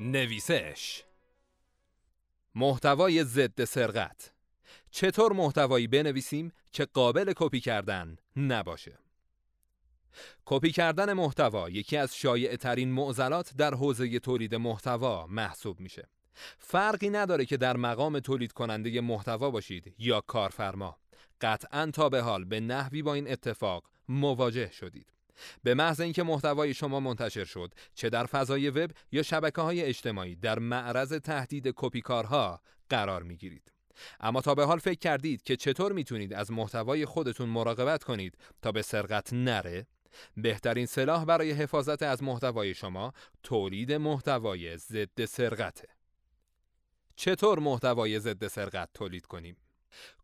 نویسش. محتوای ضد سرقت. چطور محتوایی بنویسیم که قابل کپی کردن نباشه؟ کپی کردن محتوا یکی از شایع ترین معضلات در حوزه تولید محتوا محسوب میشه. فرقی نداره که در مقام تولید کننده محتوا باشید یا کارفرما. قطعا تا به حال به نحوی با این اتفاق مواجه شدید. به محض اینکه محتوای شما منتشر شد چه در فضای وب یا شبکه های اجتماعی در معرض تهدید کپیکارها قرار می گیرید. اما تا به حال فکر کردید که چطور می‌تونید از محتوای خودتون مراقبت کنید تا به سرقت نره؟ بهترین سلاح برای حفاظت از محتوای شما تولید محتوای ضد سرقته. چطور محتوای ضد سرقت تولید کنیم؟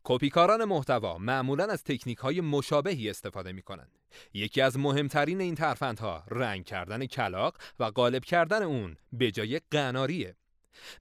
کپیکاران محتوا معمولا از تکنیک های مشابهی استفاده می کنند. یکی از مهمترین این ترفندها رنگ کردن کلاق و غالب کردن اون به جای قناریه.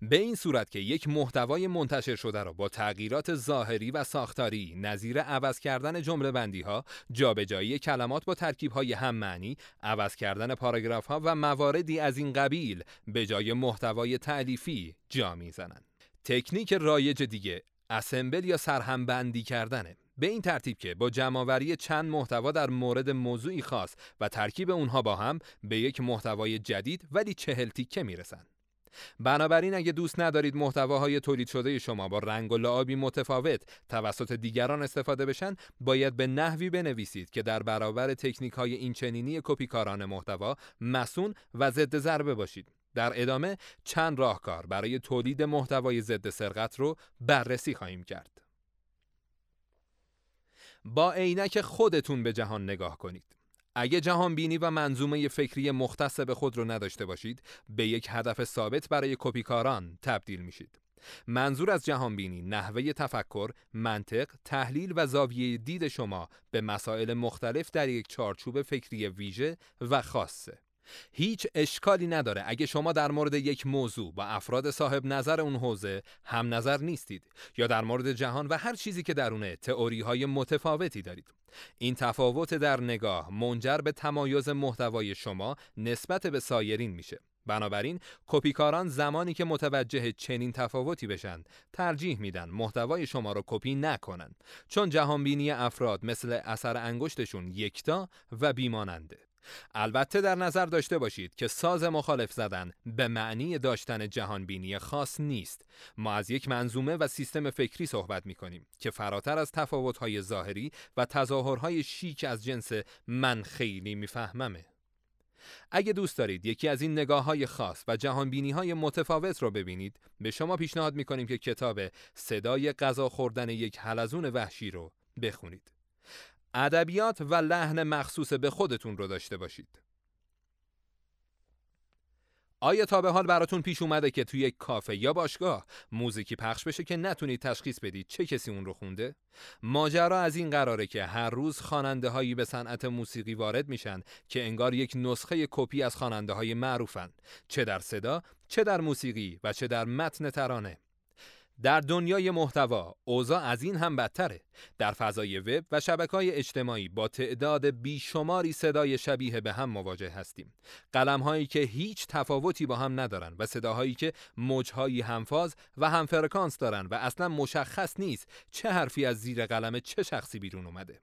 به این صورت که یک محتوای منتشر شده را با تغییرات ظاهری و ساختاری نظیر عوض کردن جمله بندی ها، جابجایی کلمات با ترکیب های هم معنی، عوض کردن پاراگراف ها و مواردی از این قبیل به جای محتوای تعلیفی جا می‌زنند. تکنیک رایج دیگه اسمبل یا سرهمبندی کردنه. به این ترتیب که با جمعآوری چند محتوا در مورد موضوعی خاص و ترکیب اونها با هم به یک محتوای جدید ولی چهل تیکه می‌رسن. بنابراین اگه دوست ندارید محتواهای تولید شده شما با رنگ و لعابی متفاوت توسط دیگران استفاده بشن باید به نحوی بنویسید که در برابر تکنیک های اینچنینی کپیکاران محتوا مسون و ضد ضربه باشید. در ادامه چند راهکار برای تولید محتوای ضد سرقت رو بررسی خواهیم کرد. با عینک خودتون به جهان نگاه کنید. اگه جهان بینی و منظومه فکری مختص به خود رو نداشته باشید، به یک هدف ثابت برای کپیکاران تبدیل میشید. منظور از جهان بینی نحوه تفکر، منطق، تحلیل و زاویه دید شما به مسائل مختلف در یک چارچوب فکری ویژه و خاصه. هیچ اشکالی نداره. اگه شما در مورد یک موضوع با افراد صاحب نظر اون حوزه هم نظر نیستید یا در مورد جهان و هر چیزی که درونه تئوری های متفاوتی دارید. این تفاوت در نگاه منجر به تمایز محتوای شما نسبت به سایرین میشه. بنابراین کپیکاران زمانی که متوجه چنین تفاوتی بشن ترجیح میدن محتوای شما رو کپی نکنن. چون جهانبینی افراد مثل اثر انگشتشون یکتا و بیماننده. البته در نظر داشته باشید که ساز مخالف زدن به معنی داشتن جهانبینی خاص نیست. ما از یک منظومه و سیستم فکری صحبت می کنیم که فراتر از تفاوت‌های ظاهری و تظاهرهای شیک از جنس من خیلی میفهممه. اگه دوست دارید یکی از این نگاه های خاص و جهانبینی های متفاوت رو ببینید به شما پیشنهاد می کنیم که کتاب صدای غذا خوردن یک حلزون وحشی رو بخونید. ادبیات و لحن مخصوص به خودتون رو داشته باشید. آیا تا به حال براتون پیش اومده که توی یک کافه یا باشگاه موزیکی پخش بشه که نتونید تشخیص بدید چه کسی اون رو خونده؟ ماجرا از این قراره که هر روز خواننده هایی به صنعت موسیقی وارد میشن که انگار یک نسخه کپی از خواننده های معروفن چه در صدا، چه در موسیقی و چه در متن ترانه. در دنیای محتوا اوضاع از این هم بدتره. در فضای وب و شبکه های اجتماعی با تعداد بیشماری صدای شبیه به هم مواجه هستیم. قلم هایی که هیچ تفاوتی با هم ندارن و صداهایی که موجهایی همفاز و همفرکانس دارن و اصلا مشخص نیست چه حرفی از زیر قلم چه شخصی بیرون اومده.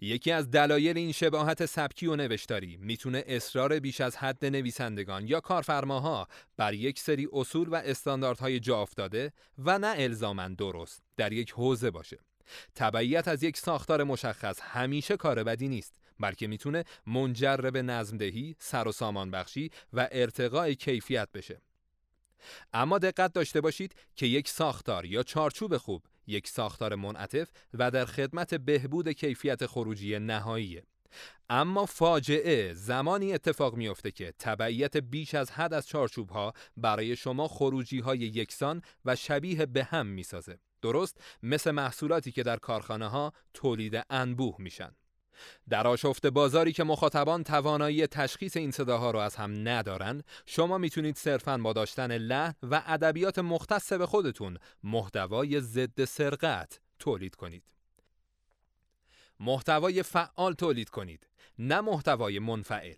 یکی از دلایل این شباهت سبکی و نوشتاری می‌تونه اصرار بیش از حد نویسندگان یا کارفرماها بر یک سری اصول و استانداردهای جا افتاده و نه الزامن درست در یک حوزه باشه. تبعیت از یک ساختار مشخص همیشه کار بدی نیست بلکه می‌تونه منجر به نظمدهی، سر و سامان بخشی و ارتقاء کیفیت بشه. اما دقت داشته باشید که یک ساختار یا چارچوب خوب یک ساختار منعطف و در خدمت بهبود کیفیت خروجی نهایی. اما فاجعه زمانی اتفاق میافته که تبعیت بیش از حد از چارچوب ها برای شما خروجی های یکسان و شبیه به هم می‌سازه. درست مثل محصولاتی که در کارخانه ها تولید انبوه میشن. در آشفت بازاری که مخاطبان توانایی تشخیص این صداها رو از هم ندارن شما می‌تونید صرفا با داشتن لحن و ادبیات مختص به خودتون محتوای ضد سرقت تولید کنید. محتوای فعال تولید کنید نه محتوای منفعل.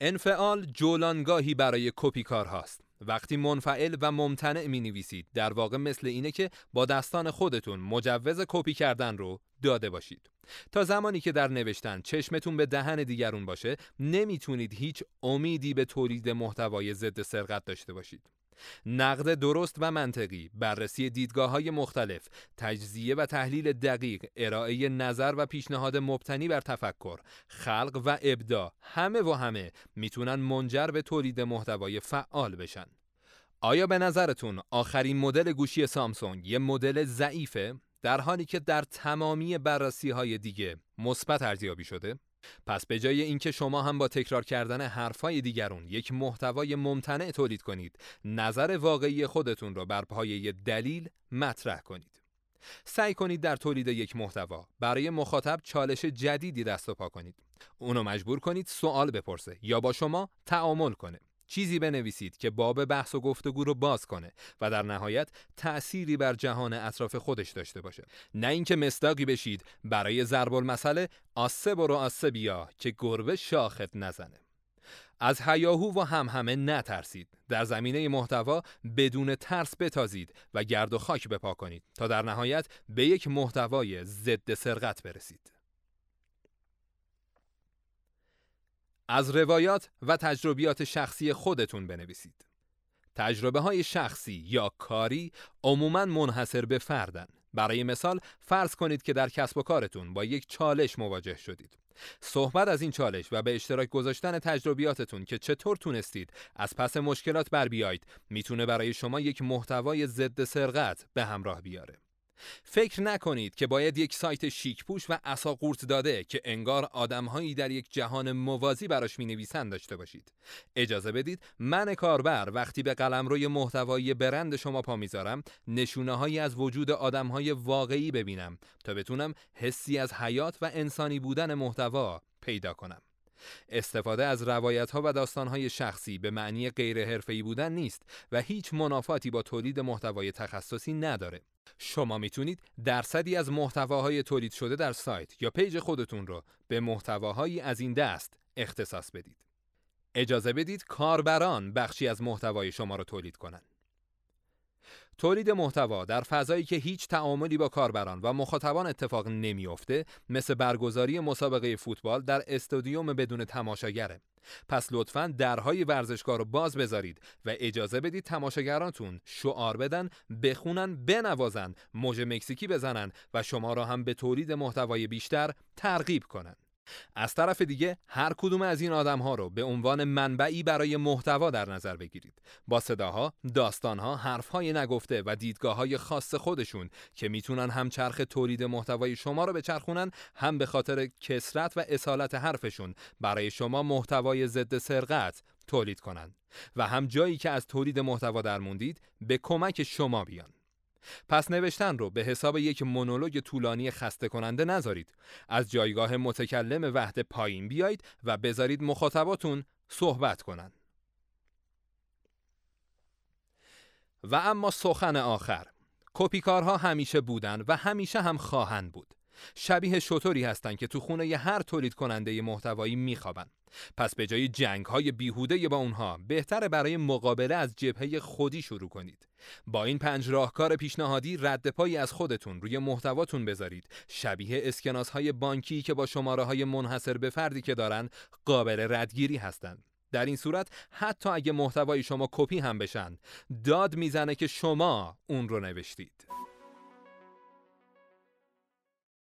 انفعال جولانگاهی برای کپی هاست. وقتی منفعل و ممتنع می نویسید در واقع مثل اینه که با دستان خودتون مجوز کپی کردن رو داده باشید. تا زمانی که در نوشتن چشمتون به دهن دیگرون باشه نمی‌تونید هیچ امیدی به تولید محتوای ضد سرقت داشته باشید نقد درست و منطقی، بررسی دیدگاه های مختلف، تجزیه و تحلیل دقیق، ارائه نظر و پیشنهاد مبتنی بر تفکر، خلق و ابداع همه و همه می‌تونن منجر به تولید محتوای فعال بشن. آیا به نظرتون آخرین مدل گوشی سامسونگ یه مدل ضعیفه در حالی که در تمامی بررسی های دیگه مثبت ارزیابی شده؟ پس به جای اینکه شما هم با تکرار کردن حرفای دیگرون یک محتوای ممتنع تولید کنید نظر واقعی خودتون را بر پایه دلیل مطرح کنید سعی کنید در تولید یک محتوا برای مخاطب چالش جدیدی دست و پا کنید اونو مجبور کنید سوال بپرسه یا با شما تعامل کنه چیزی بنویسید که باب بحث و گفتگو رو باز کنه و در نهایت تأثیری بر جهان اطراف خودش داشته باشه. نه اینکه مستاقی بشید برای ضرب المثل آسه برو آسه بیا که گربه شاخت نزنه. از هیاهو و هم همه نترسید. در زمینه محتوا بدون ترس بتازید و گرد و خاک بپا کنید تا در نهایت به یک محتوای ضد سرقت برسید. از روایات و تجربیات شخصی خودتون بنویسید. تجربه های شخصی یا کاری عموما منحصر به فردن. برای مثال فرض کنید که در کسب و کارتون با یک چالش مواجه شدید. صحبت از این چالش و به اشتراک گذاشتن تجربیاتتون که چطور تونستید از پس مشکلات بر بیایید می‌تونه برای شما یک محتوای ضد سرقت به همراه بیاره. فکر نکنید که باید یک سایت شیک پوش و اساقورت داده که انگار آدمهایی در یک جهان موازی براش می نویسند داشته باشید. اجازه بدید من کاربر وقتی به قلم روی محتوای برند شما پا می‌ذارم نشونه هایی از وجود آدمهای واقعی ببینم تا بتونم حسی از حیات و انسانی بودن محتوا پیدا کنم. استفاده از روایت ها و داستان های شخصی به معنی غیر بودن نیست و هیچ منافاتی با تولید محتوای تخصصی نداره. شما می‌تونید درصدی از محتواهای تولید شده در سایت یا پیج خودتون رو به محتواهایی از این دست اختصاص بدید. اجازه بدید کاربران بخشی از محتوای شما رو تولید کنند. تولید محتوا در فضایی که هیچ تعاملی با کاربران و مخاطبان اتفاق نمیافته مثل برگزاری مسابقه فوتبال در استادیوم بدون تماشاگره. پس لطفا درهای ورزشگاه رو باز بذارید و اجازه بدید تماشاگرانتون شعار بدن بخونن بنوازن موج مکزیکی بزنن و شما را هم به تولید محتوای بیشتر ترغیب کنند از طرف دیگه هر کدوم از این آدم ها رو به عنوان منبعی برای محتوا در نظر بگیرید. با صداها، داستانها، حرفهای نگفته و دیدگاه های خاص خودشون که می‌تونن هم چرخ تولید محتوای شما رو بچرخونن هم به خاطر کسرت و اصالت حرفشون برای شما محتوای ضد سرقت تولید کنند و هم جایی که از تولید محتوا در موندید به کمک شما بیان. پس نوشتن رو به حساب یک مونولوگ طولانی خسته کننده نذارید. از جایگاه متکلم وحده پایین بیایید و بذارید مخاطباتون صحبت کنند. و اما سخن آخر کپیکارها همیشه بودن و همیشه هم خواهند بود شبیه شطوری هستند که تو خونه ی هر تولید کننده محتوایی میخوابن. پس به جای جنگ های بیهوده با اونها بهتره برای مقابله از جبهه خودی شروع کنید. با این پنج راهکار پیشنهادی رد پایی از خودتون روی محتواتون بذارید. شبیه اسکناس های بانکی که با شماره های منحصر به فردی که دارن قابل ردگیری هستند. در این صورت حتی اگه محتوای شما کپی هم بشن داد می‌زنه که شما اون رو نوشتید.